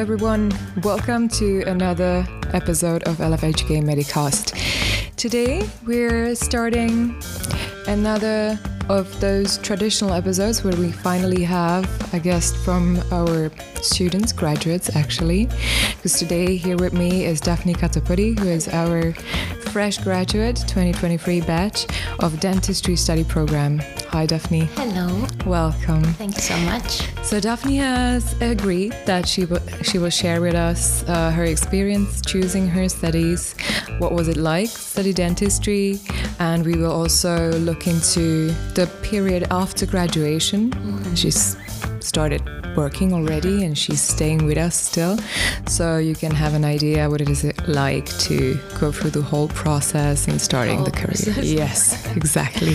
everyone. Welcome to another episode of LFHK Medicast. Today, we're starting another of those traditional episodes where we finally have a guest from our students, graduates actually. Because today, here with me is Dafni Katapudi, who is our fresh graduate 2023 batch of dentistry study program. Hi, Dafni. Hello. Welcome. Thank you so much. So Dafni has agreed that she will she will share with us uh, her experience choosing her studies. What was it like study dentistry, and we will also look into the period after graduation. Mm-hmm. She's started working already and she's staying with us still. So you can have an idea what it is like to go through the whole process and starting the career. Process. Yes, exactly.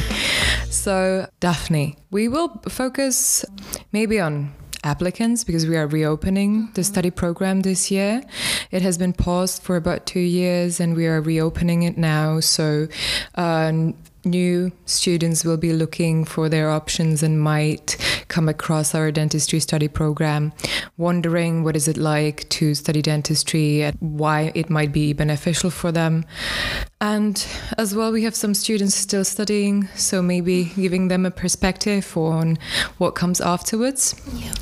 So, Dafni, we will focus maybe on applicants because we are reopening the mm-hmm. study program this year. It has been paused for about two years and we are reopening it now. So, uh, new students will be looking for their options and might come across our dentistry study program wondering what is it like to study dentistry and why it might be beneficial for them. And as well we have some students still studying so maybe giving them a perspective on what comes afterwards. Yeah.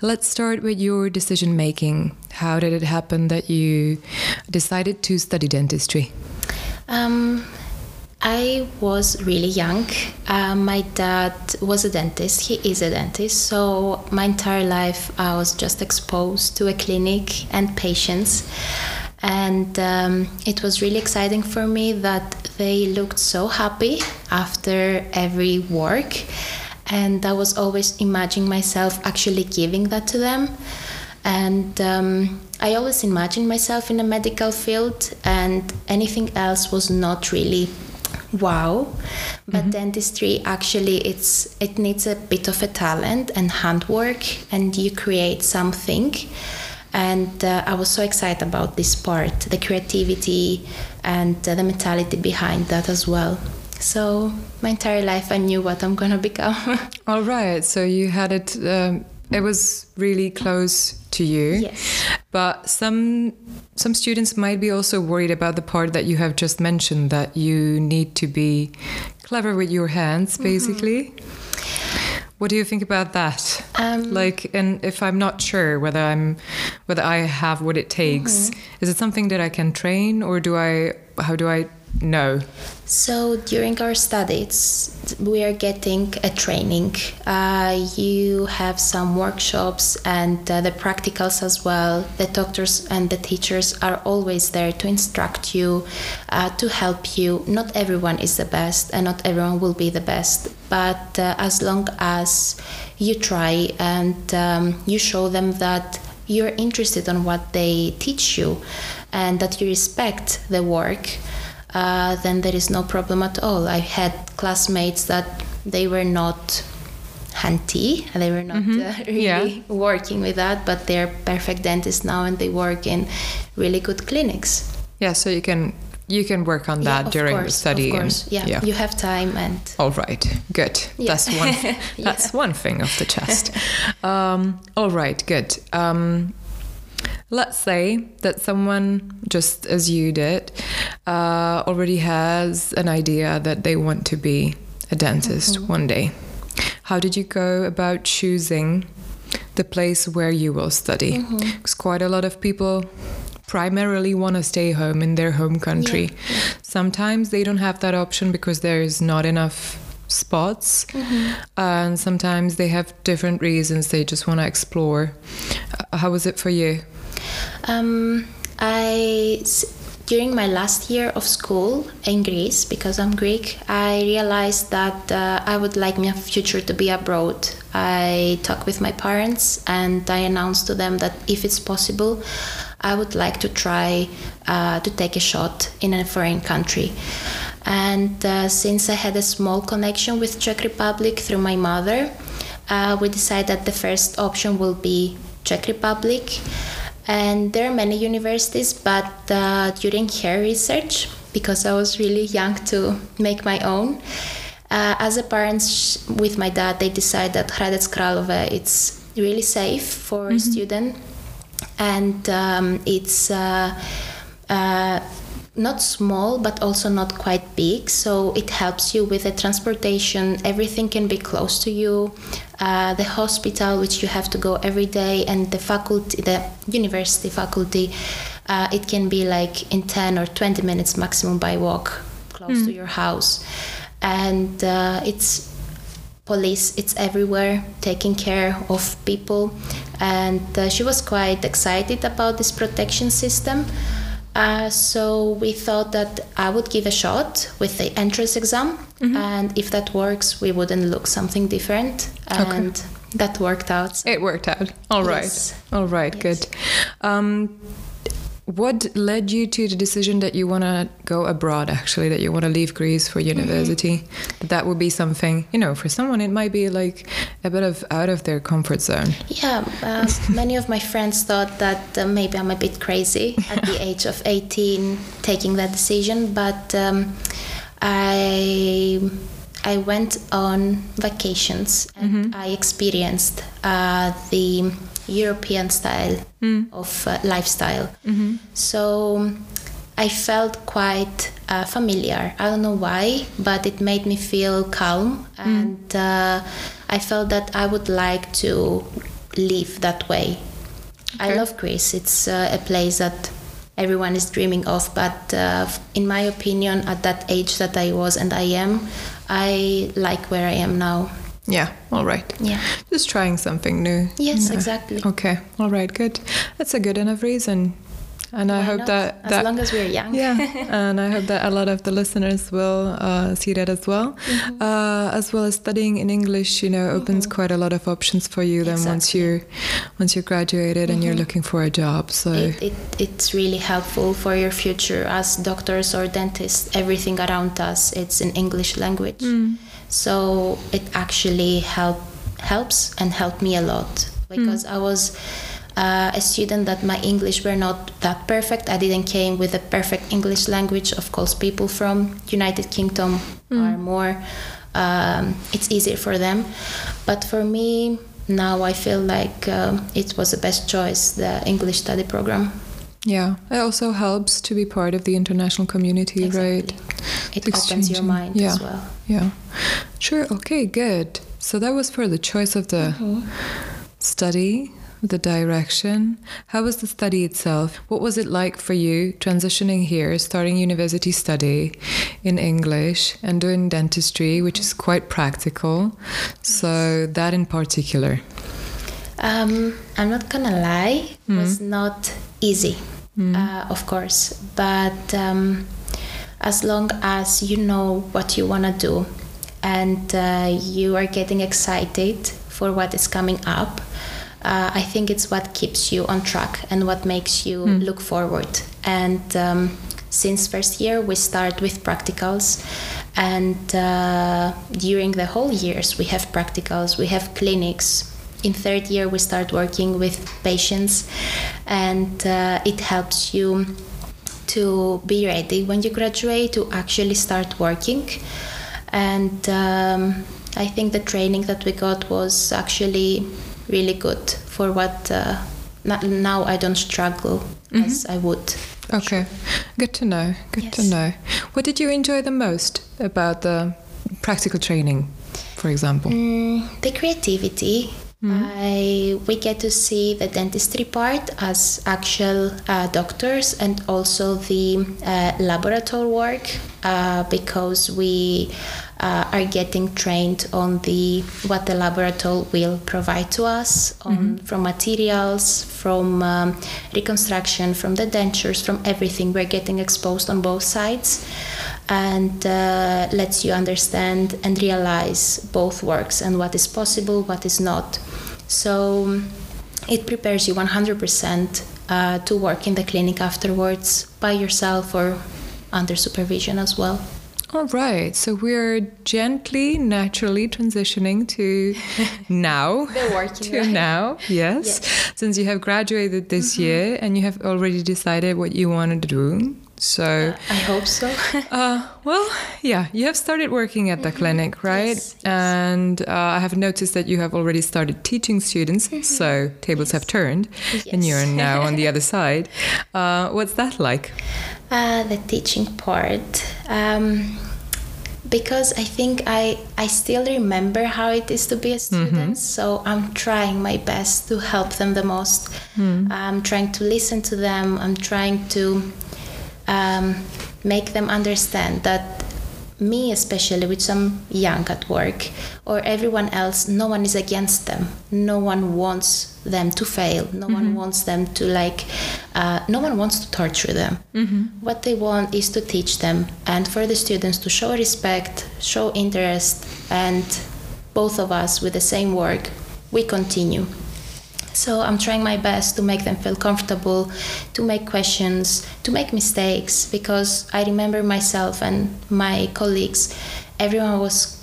let's start with your decision making. How did it happen that you decided to study dentistry? Um, I was really young. Uh, my dad was a dentist. He is a dentist. So my entire life, I was just exposed to a clinic and patients. And um, it was really exciting for me that they looked so happy after every work. And I was always imagining myself actually giving that to them. And um, I always imagined myself in a medical field, and anything else was not really wow. But mm-hmm. dentistry actually it's it needs a bit of a talent and handwork and you create something. And uh, i was so excited about this part the creativity and uh, the mentality behind that as well. So my entire life i knew what i'm to become. All right. So you had it um, it was really close to you. Yes. But some some students might be also worried about the part that you have just mentioned that you need to be clever with your hands mm-hmm. basically. Mm-hmm. What do you think about that? Um, like, and if I'm not sure whether I'm, whether I have what it takes, mm-hmm. is it something that I can train, or do I? How do I no. So during our studies, we are getting a training. Uh, you have some workshops and uh, the practicals as well. The doctors and the teachers are always there to instruct you, uh, to help you. Not everyone is the best, and not everyone will be the best. But uh, as long as you try and um, you show them that you're interested in what they teach you and that you respect the work uh, then there is no problem at all. I had classmates that they were not handy they were not mm-hmm. uh, really yeah. working with that, but they're perfect dentists now and they work in really good clinics. Yeah, so you can you can work on that yeah, during course, the study. Of course, and, yeah. yeah. you have time and. All right, good. Yeah. That's one. that's one thing off the chest. Um, all right, good. Um, Let's say that someone, just as you did, uh, already has an idea that they want to be a dentist mm-hmm. one day. How did you go about choosing the place where you will study? Because mm-hmm. quite a lot of people primarily want to stay home in their home country. Yeah. Sometimes they don't have that option because there is not enough spots mm-hmm. and sometimes they have different reasons they just want to explore how was it for you um, I during my last year of school in Greece, because I'm Greek, I realized that uh, I would like my future to be abroad. I talked with my parents and I announced to them that if it's possible, I would like to try uh, to take a shot in a foreign country. And uh, since I had a small connection with Czech Republic through my mother, uh, we decided that the first option will be Czech Republic and there are many universities but uh, during her research because i was really young to make my own uh, as a parent with my dad they decided that Hradec Králové it's really safe for mm-hmm. a student and um, it's. Uh, uh, not small but also not quite big. So it helps you with the transportation. Everything can be close to you. Uh, the hospital which you have to go every day and the faculty the university faculty uh, it can be like in 10 or 20 minutes maximum by walk close mm. to your house. And uh, it's police it's everywhere taking care of people. And uh, she was quite excited about this protection system uh, so we thought that I would give a shot with the entrance exam, mm-hmm. and if that works, we wouldn't look something different. And okay. that worked out. It worked out. All right. Yes. All right. Yes. Good. Um, what led you to the decision that you want to go abroad actually that you want to leave greece for mm-hmm. university mm-hmm. that, that would be something you know for someone it might be like a bit of out of their comfort zone yeah uh, many of my friends thought that uh, maybe i'm a bit crazy at the age of 18 taking that decision but um, i I went on vacations and mm-hmm. I experienced uh, the European style mm. of uh, lifestyle. Mm-hmm. So I felt quite uh, familiar. I don't know why, but it made me feel calm, mm. and uh, I felt that I would like to live that way. Okay. I love Greece. It's uh, a place that everyone is dreaming of, but uh, in my opinion, at that age that I was and I am, I like where I am now. Yeah, all right. Yeah. Just trying something new. Yes, exactly. Okay, all right, good. That's a good enough reason. And Why I hope not? that, that. As long as we're young. yeah. and I hope that a lot of the listeners will uh, see that as well. Mm-hmm. Uh, as well as studying in English, you know, opens mm-hmm. quite a lot of options for you then once you're once you're graduated mm-hmm. and you're mm-hmm. looking for a job. So it, it, it's really helpful for your future as doctors or dentists. Everything around us, it's in English language. Mm. So it actually help, helps and helped me a lot because mm. I was uh, a student that my English were not that perfect. I didn't came with a perfect English language. Of course, people from United Kingdom mm. are more. Um, it's easier for them, but for me now I feel like um, it was the best choice, the English study program. Yeah, it also helps to be part of the international community, exactly. right? It opens your mind yeah. as well. Yeah, sure. Okay, good. So that was for the choice of the mm-hmm. study, the direction. How was the study itself? What was it like for you transitioning here, starting university study in English and doing dentistry, which is quite practical? So, that in particular. Um, I'm not gonna lie, it mm. was not easy mm. uh, of course. But um, as long as you know what you want to do and uh, you are getting excited for what is coming up, uh, I think it's what keeps you on track and what makes you mm. look forward. And um, since first year, we start with practicals, and uh, during the whole years, we have practicals, we have clinics in third year we start working with patients and uh, it helps you to be ready when you graduate to actually start working and um, i think the training that we got was actually really good for what uh, now i don't struggle mm-hmm. as i would okay sure. good to know good yes. to know what did you enjoy the most about the practical training for example mm, the creativity Mm-hmm. I, we get to see the dentistry part as actual uh, doctors and also the uh, laboratory work uh, because we uh, are getting trained on the what the laboratory will provide to us on, mm-hmm. from materials, from um, reconstruction, from the dentures, from everything. We're getting exposed on both sides and uh, lets you understand and realize both works and what is possible, what is not. So it prepares you 100% uh, to work in the clinic afterwards by yourself or under supervision as well. All right, so we're gently, naturally transitioning to now. the working to life. now, yes. yes. Since you have graduated this mm-hmm. year and you have already decided what you want to do, So I hope so. uh, well, yeah, you have started working at the Mm-hmm. clinic, right? Yes, yes. And uh, I have noticed that you have already started teaching students, so tables have turned, and Mm-hmm. You're now on the other side. Uh, what's that like? Uh, the teaching part. Um, because I think I, I still remember how it is to be a student, so I'm trying my best to help them the most. I'm trying to listen to them, I'm trying to um, make them understand that me especially which i'm young at work or everyone else no one is against them. No one wants them to fail. No one wants them to like uh, no one wants to torture them. What they want is to teach them and for the students to show respect show interest and both of us with the same work we continue so I'm trying my best to make them feel comfortable, to make questions, to make mistakes, because I remember myself and my colleagues, everyone was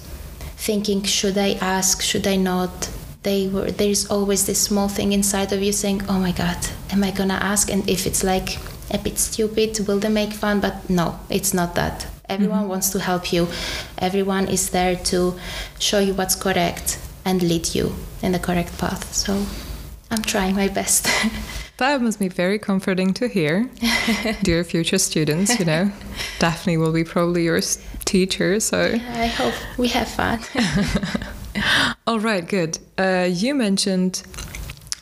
thinking, should I ask, should I not? They were there is always this small thing inside of you saying, Oh my god, am I gonna ask? And if it's like a bit stupid, will they make fun? But no, it's not that. Mm-hmm. Everyone wants to help you. Everyone is there to show you what's correct and lead you in the correct path. So I'm trying my best. That must be very comforting to hear. Dear future students, you know, Dafni will be probably your teacher, so. I hope we have fun. All right, good. Uh, you mentioned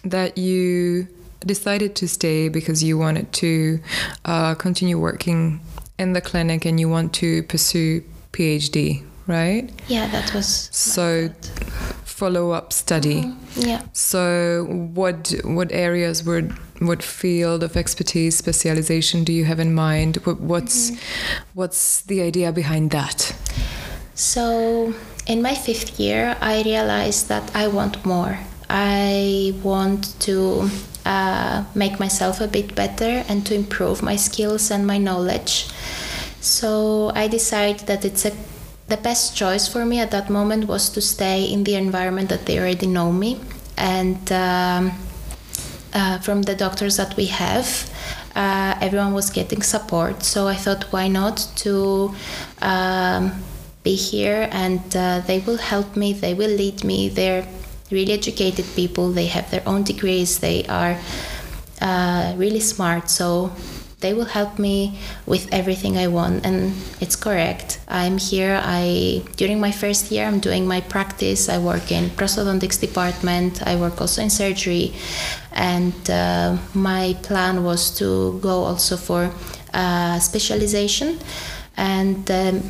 that you decided to stay because you wanted to uh, continue working in the clinic and you want to pursue PhD, right? yeah, that was. So thought. Follow up study. yeah. So what what areas would what field of expertise specialization do you have in mind? What, what's what's the idea behind that? So, in my fifth year, I realized that I want more. I want to uh, make myself a bit better and to improve my skills and my knowledge. So, I decided that it's a the best choice for me at that moment was to stay in the environment that they already know me and um, uh, from the doctors that we have uh, everyone was getting support. So i thought why not to um, be here and uh, they will help me they will lead me. They're really educated people. They have their own degrees. They are uh, really smart. So they will help me with everything i want and it's correct. I'm here i during my first year i'm doing my practice. I work in prosthodontics department. I work also in surgery. And uh, my plan was to go also for uh, specialization and um,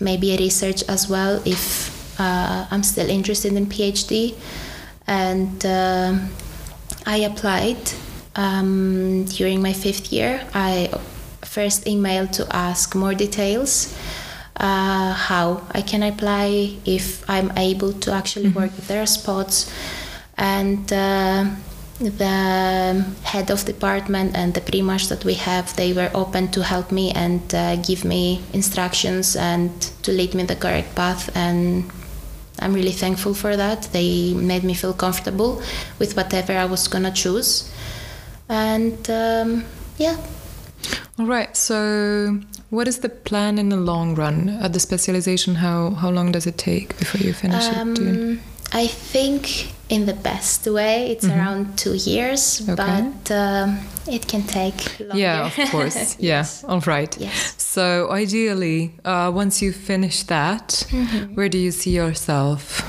maybe a research as well if uh, i'm still interested in phd and um i applied um, during my fifth year, I first emailed to ask more details. Uh, how I can apply if I'm able to actually work if there are spots, and uh, the head of department and the primář that we have, they were open to help me and uh, give me instructions and to lead me the correct path and I'm really thankful for that. They made me feel comfortable with whatever I was gonna choose and um, yeah All right. So, what is the plan in the long run at the specialization? How how long does it take before you finish it? Um, i think in the best way it's around two years Okay. but um, it can take longer Yeah, of course. Yeah. Yes. All right. Yes. So, ideally, uh, once you finish that, Mm-hmm. where do you see yourself?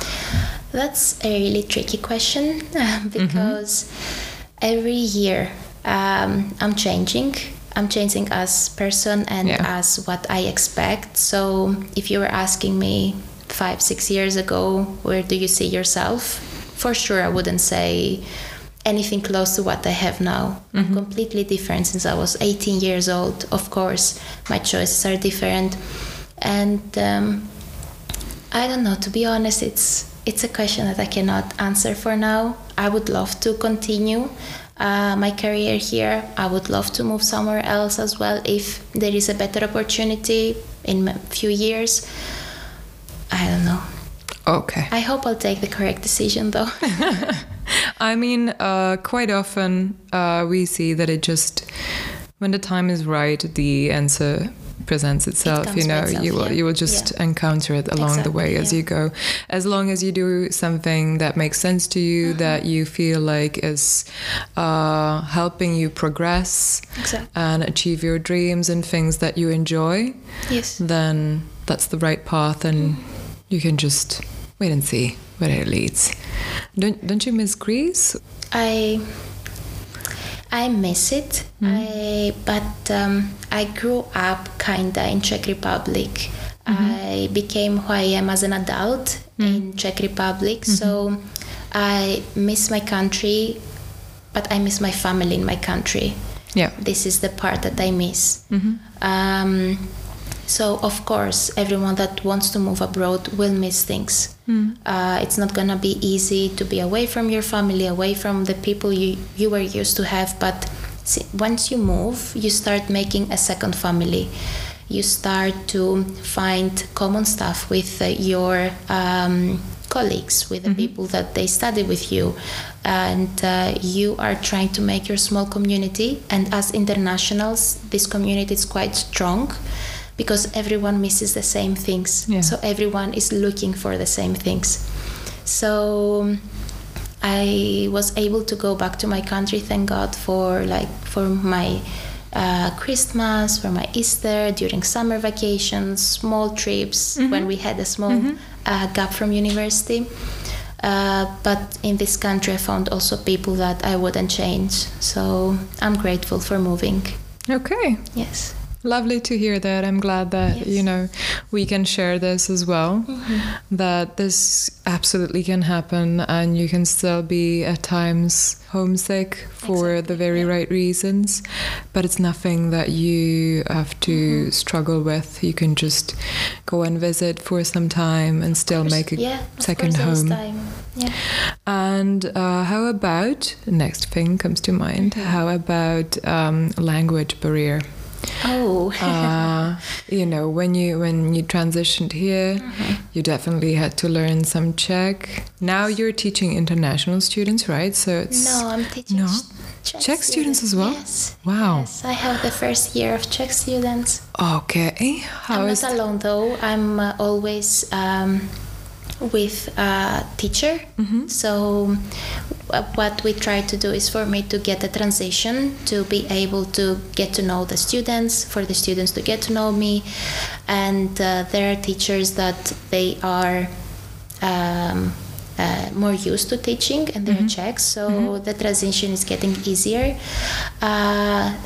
That's a really tricky question uh, because every year um, I'm changing. I'm changing as person and Yeah. as what I expect. So if you were asking me five, six years ago, where do you see yourself? For sure, I wouldn't say anything close to what I have now. I'm completely different since I was 18 years old. Of course, my choices are different, and um, I don't know. To be honest, it's it's a question that I cannot answer for now. I would love to continue uh, my career here. I would love to move somewhere else as well if there is a better opportunity in a few years. I don't know. Okay. I hope I'll take the correct decision though. I mean, uh, quite often uh, we see that it just when the time is right, the answer presents itself. comes you know, itself, you will yeah. you will just Yeah. encounter it along the way Exactly, as yeah. you go. As long as you do something that makes sense to you, Mm-hmm. that you feel like is uh, helping you progress Exactly. and achieve your dreams and things that you enjoy, Yes. then that's the right path, and you can just wait and see where it leads. Don't don't you miss Greece? I I miss it. Hmm. I but um, I grew up kinda in Czech Republic. Mm-hmm. I became who I am as an adult hmm. in Czech Republic. Mm-hmm. So I miss my country, but I miss my family in my country. Yeah. This is the part that I miss. Mm-hmm. Um, so of course, everyone that wants to move abroad will miss things. Uh, it's not gonna be easy to be away from your family, away from the people you you were used to have. But once you move, you start making a second family. You start to find common stuff with uh, your um, colleagues, with the people that they study with you, and uh, you are trying to make your small community. And as internationals, this community is quite strong because everyone misses the same things. Yeah. So everyone is looking for the same things. So I was able to go back to my country. Thank God for like for my uh, Christmas, for my Easter, during summer vacations, small trips when we had a small uh, gap from university. Uh, but in this country, I found also people that I wouldn't change. So I'm grateful for moving. Okay. Yes. Lovely to hear that. I'm glad that, Yes. you know, we can share this as well. That this absolutely can happen and you can still be at times homesick for the very yeah. right reasons. But it's nothing that you have to struggle with. You can just go and visit for some time and still make a yeah, second course, home. Yeah. And uh, how about next thing comes to mind? Mm-hmm. How about um, language barrier? Oh. uh, you know, when you when you transitioned here, Mm-hmm. you definitely had to learn some Czech. Now you're teaching international students, right? So it's No, I'm teaching No? Czech, Czech students as well? Yes. Wow. Yes, I have the first year of Czech students. okay. How I'm is not alone though. I'm uh, always um, with a teacher. Mm-hmm. So uh, what we try to do is for me to get a transition to be able to get to know the students, for the students to get to know me, and uh, there are teachers that they are. Um, uh, more used to teaching and they're Czech, so the transition is getting easier. Uh,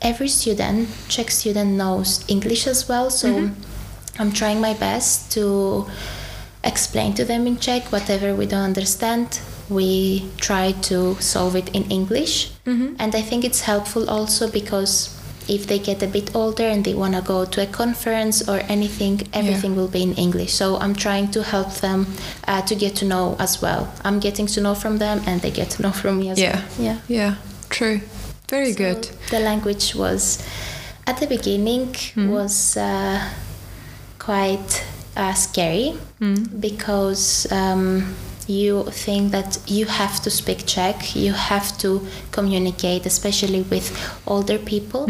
every student, Czech student, knows English as well, so I'm trying my best to explain to them in Czech whatever we don't understand. We try to solve it in English, and I think it's helpful also because if they get a bit older and they want to go to a conference or anything, everything will be in English. So I'm trying to help them uh, to get to know as well. I'm getting to know from them, and they get to know from me as Yeah. well. Yeah. Yeah, true. Very So good. The language was, at the beginning, was uh, quite uh, scary because um, you think that you have to speak Czech, you have to communicate, especially with older people.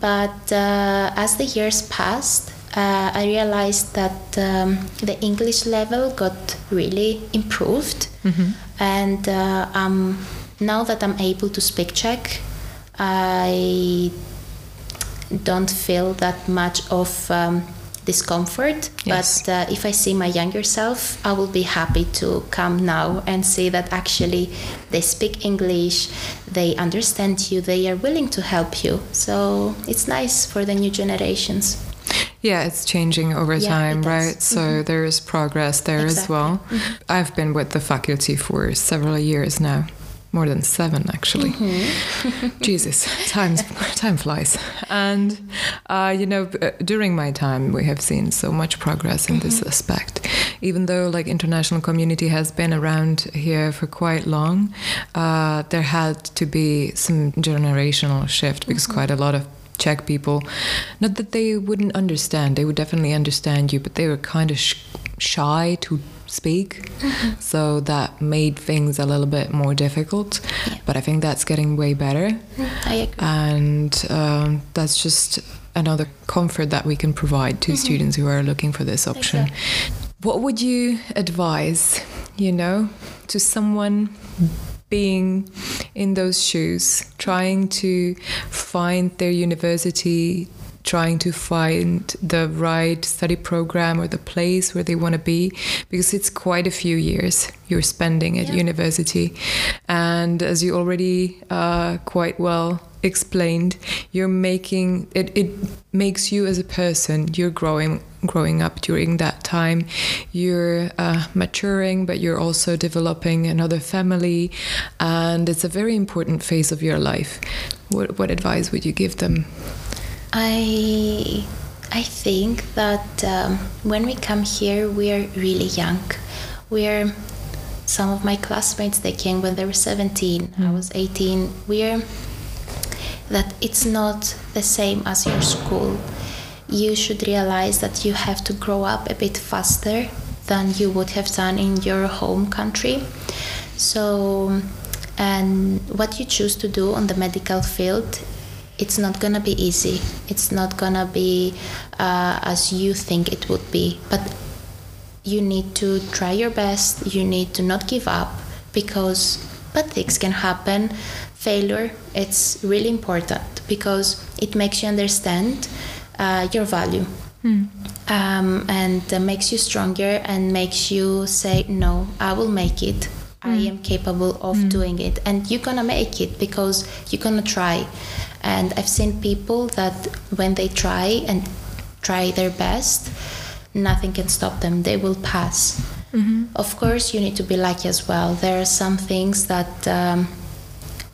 But uh, as the years passed, uh, I realized that um, the English level got really improved, and uh, um, now that I'm able to speak Czech, I don't feel that much of um, discomfort. Yes. But uh, if I see my younger self, I will be happy to come now and see that actually they speak English, they understand you, they are willing to help you. So it's nice for the new generations. Yeah, it's changing over Yeah, time. Mm-hmm. right? So there is progress there as Exactly. well. I've been with the faculty for several years now. More than seven, actually. Mm-hmm. Jesus, time time flies. And uh, you know, uh, during my time, we have seen so much progress in this Mm-hmm. aspect. Even though like international community has been around here for quite long, uh, there had to be some generational shift because Mm-hmm. quite a lot of Czech people, not that they wouldn't understand, they would definitely understand you, but they were kind of sh- shy to speak. Mm-hmm. So that made things a little bit more difficult. Yeah. But I think that's getting way better. Mm-hmm. I agree. And um, that's just another comfort that we can provide to mm-hmm. students who are looking for this option. Exactly. What would you advise, you know, to someone being in those shoes, trying to find their university, trying to find the right study program or the place where they want to be? Because it's quite a few years you're spending at Yeah. university. And as you already uh, quite well explained, you're making it, it makes you as a person, you're growing growing up during that time you're uh, maturing but you're also developing another family and it's a very important phase of your life what, what advice would you give them I I think that um, when we come here, we are really young. We're some of my classmates they came when they were 17. I was 18. We're that it's not the same as your school. You should realize that you have to grow up a bit faster than you would have done in your home country. So, and what you choose to do on the medical field it's not gonna be easy. It's not gonna be uh, as you think it would be. But you need to try your best. You need to not give up because bad things can happen. Failure, it's really important because it makes you understand uh, your value. Um, and uh, makes you stronger and makes you say no i will make it i am capable of doing it. And you're gonna make it because you're gonna try. And i've seen people that when they try and try their best nothing can stop them. They will pass. Of course you need to be lucky as well. There are some things that um,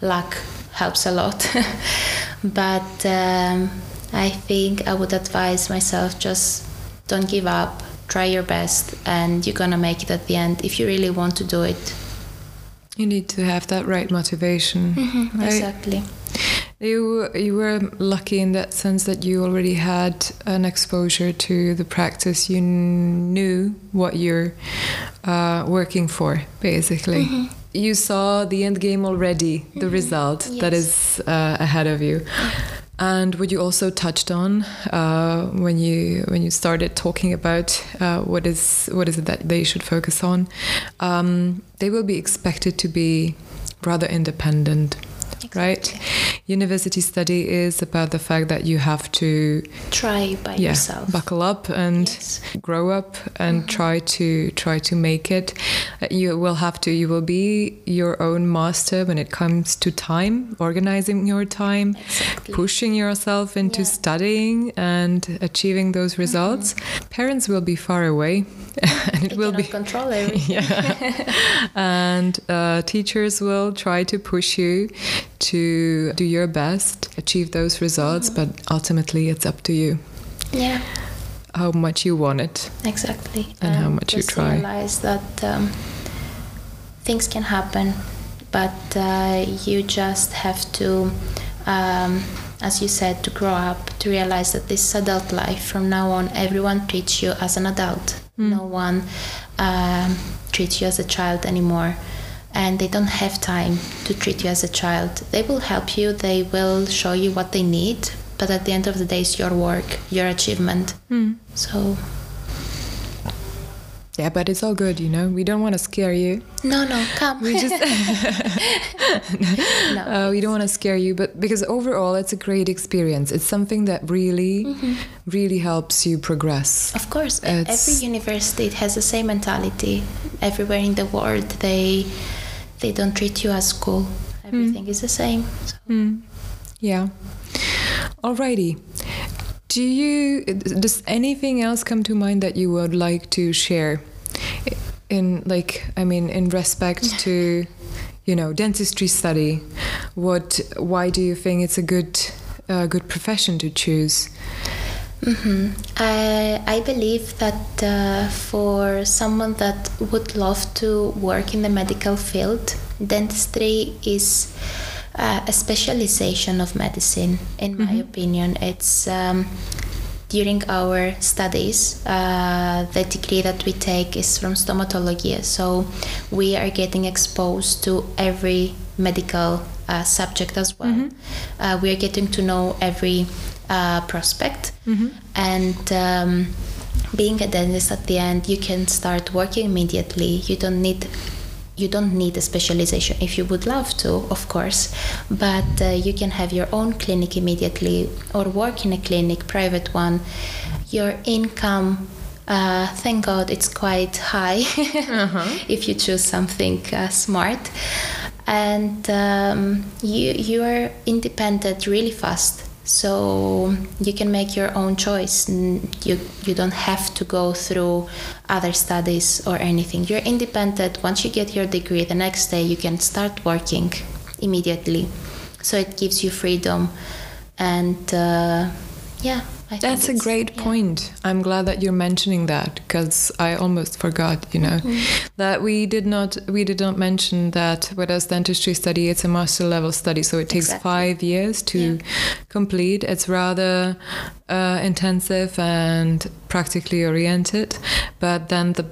luck helps a lot. But um, i think i would advise myself just don't give up. Try your best and you're gonna make it at the end if you really want to do it you need to have that right motivation right? exactly You you were lucky in that sense that you already had an exposure to the practice. You knew what you're uh, working for, basically. You saw the end game already, the result that Yes. is uh, ahead of you. And what you also touched on uh, when you when you started talking about uh, what is what is it that they should focus on, um, they will be expected to be rather independent, right? University study is about the fact that you have to try by yeah, yourself buckle up and Yes. grow up and try to try to make it. You will have to. You will be your own master when it comes to time, organizing your time, Exactly. pushing yourself into Yeah. studying and achieving those results. Parents will be far away, and it you will be control everything yeah. and uh, teachers will try to push you to do your best, achieve those results, but ultimately it's up to you yeah how much you want it. exactly. And how much you try. just realize that um, things can happen but uh, you just have to um, as you said to grow up to realize that this is adult life from now on everyone treats you as an adult. No one um, treats you as a child anymore. And they don't have time to treat you as a child. They will help you. They will show you what they need but at the end of the day it's your work your achievement hmm. so Yeah, but it's all good, you know. We don't want to scare you. No, no, come. We just no. uh, we don't want to scare you, but because overall it's a great experience. It's something that really, mm-hmm. really helps you progress. of course, It's- every university has the same mentality. Everywhere in the world, they they don't treat you as school. Hmm. Everything is the same. So, hmm. Yeah. Alrighty. Do you does anything else come to mind that you would like to share? In like, I mean, in respect to, you know, dentistry study, what? Why do you think it's a good, uh, good profession to choose? mhm. I I believe that uh, for someone that would love to work in the medical field, dentistry is uh, a specialization of medicine. In my opinion, it's. Um, during our studies, uh, the degree that we take is from stomatology. So we are getting exposed to every medical uh, subject as well. Mm-hmm. Uh, we are getting to know every uh, prospect. Mm-hmm. And um, being a dentist at the end, you can start working immediately. You don't need you don't need a specialization if you would love to, of course, but uh, you can have your own clinic immediately or work in a clinic, private one. Your income, uh, thank God, it's quite high if you choose something uh, smart, and um, you you are independent really fast. So you can make your own choice. You you don't have to go through other studies or anything. You're independent. Once you get your degree, the next day you can start working immediately. So it gives you freedom, and uh, yeah, I That's a great yeah. point. I'm glad that you're mentioning that because I almost forgot, you know, Mm-hmm. that we did not we did not mention that whereas dentistry study it's a master level study, so it takes Exactly. five years to Yeah. complete. It's rather uh, intensive and practically oriented, but then the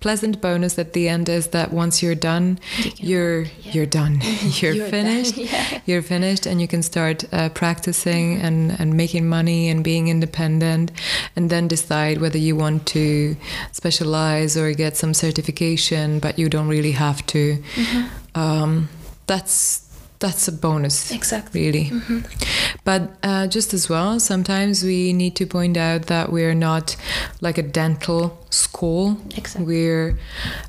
pleasant bonus at the end is that once you're done, you you're yeah. you're done. you're, You're done, finished. yeah. You're finished, and you can start uh, practicing and and making money and being independent, and then decide whether you want to specialize or get some certification, but you don't really have to. Um, that's that's a bonus Exactly. really. But uh, just as well, sometimes we need to point out that we're not like a dental school. Exactly. We're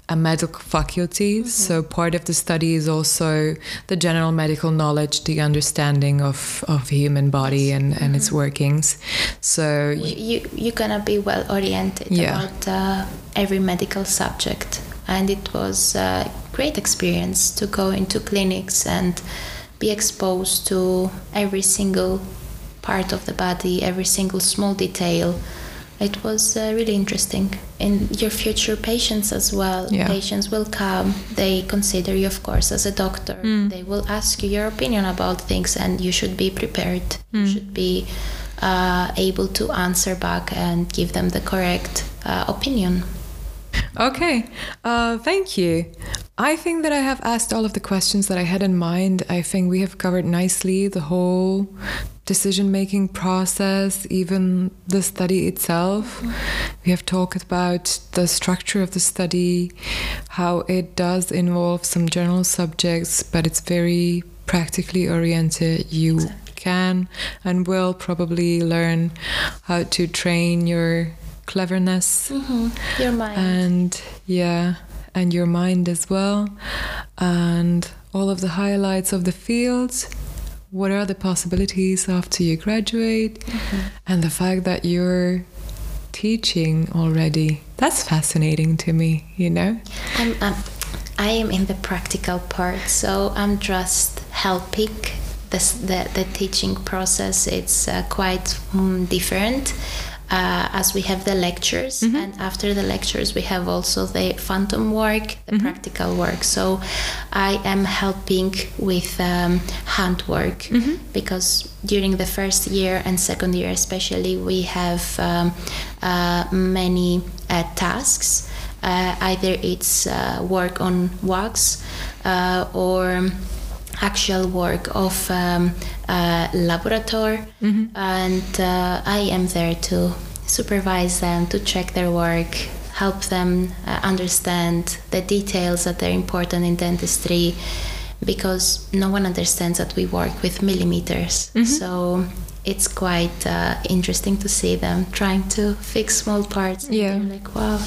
a medical faculty. So part of the study is also the general medical knowledge, the understanding of, of human body and, and its workings. So you, you you're gonna be well oriented Yeah. about uh, every medical subject and it was a great experience to go into clinics and be exposed to every single part of the body every single small detail. It was uh, really interesting. And your future patients as well. Yeah. patients will come. They consider you of course as a doctor. Mm. they will ask you your opinion about things and you should be prepared. You Mm. should be uh, able to answer back and give them the correct uh, opinion Okay, uh, thank you. I think that I have asked all of the questions that I had in mind. I think we have covered nicely the whole decision making process, even the study itself. We have talked about the structure of the study, how it does involve some general subjects, but it's very practically oriented. You can and will probably learn how to train your cleverness your mind. and yeah and your mind as well. And all of the highlights of the fields what are the possibilities after you graduate? And the fact that you're teaching already. That's fascinating to me you know? I'm, I am in the practical part so i'm just helping this, the, the teaching process. It's uh, quite mm, different uh, as we have the lectures and after the lectures we have also the phantom work the practical work. So i am helping with um, handwork because during the first year and second year especially we have um, uh, many uh, tasks. Uh, either it's uh, work on wax uh, or actual work of um, uh, laboratory and uh, i am there to supervise them to check their work help them uh, understand the details that are important in dentistry because no one understands that we work with millimeters. So it's quite uh, interesting to see them trying to fix small parts. Yeah. like wow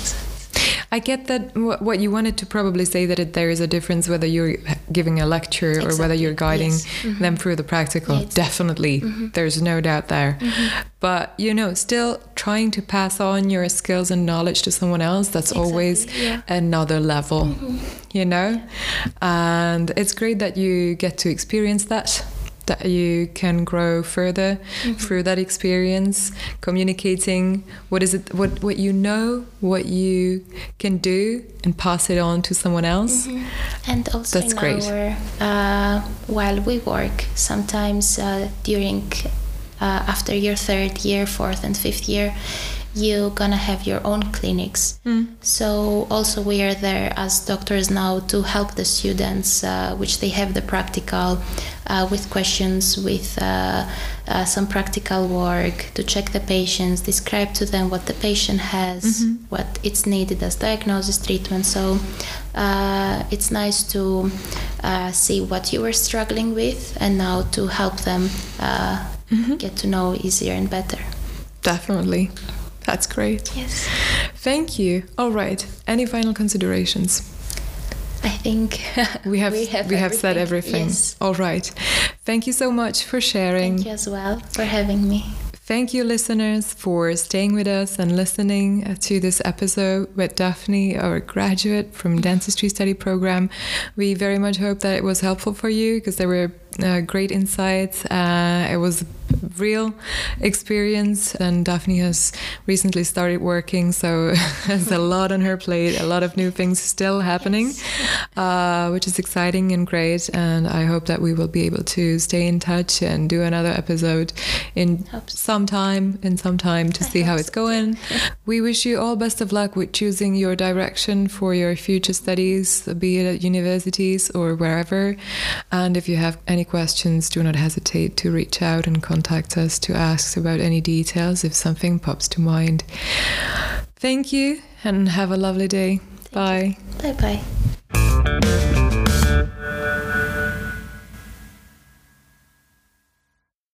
I get that wh- what you wanted to probably say that it, there is a difference whether you're giving a lecture or whether you're guiding yes. Mhm. them through the practical. Yeah, exactly. Definitely, mm-hmm. there's no doubt there. Mm-hmm. But you know, still trying to pass on your skills and knowledge to someone else, that's always yeah. another level, mm-hmm. you know? And it's great that you get to experience that. That you can grow further through that experience, communicating what is it, what what you know, what you can do, and pass it on to someone else. And also That's in great. our uh, while we work, sometimes uh, during uh, after your third year, fourth, and fifth year, you're gonna have your own clinics. So also we are there as doctors now to help the students, uh, which they have the practical, uh, with questions, with uh, uh, some practical work to check the patients, describe to them what the patient has, what it's needed as diagnosis, treatment. So uh, it's nice to uh, see what you were struggling with and now to help them uh, get to know easier and better. Definitely. That's great. Yes. Thank you. All right. Any final considerations? I think We have we have, said everything. Yes. All right. Thank you so much for sharing. Thank you as well for having me. Thank you, listeners, for staying with us and listening uh, to this episode with Dafni, our graduate from dentistry study program. We very much hope that it was helpful for you because there were uh, great insights. Uh, it was real experience, and Dafni has recently started working, so has a lot on her plate, a lot of new things still happening, uh, which is exciting and great. And I hope that we will be able to stay in touch and do another episode in so. some time, in some time to I see how it's so going. We wish you all best of luck with choosing your direction for your future studies, be it at universities or wherever. And if you have any questions, do not hesitate to reach out and contact us to ask about any details if something pops to mind. Thank you and have a lovely day. Bye. Bye bye.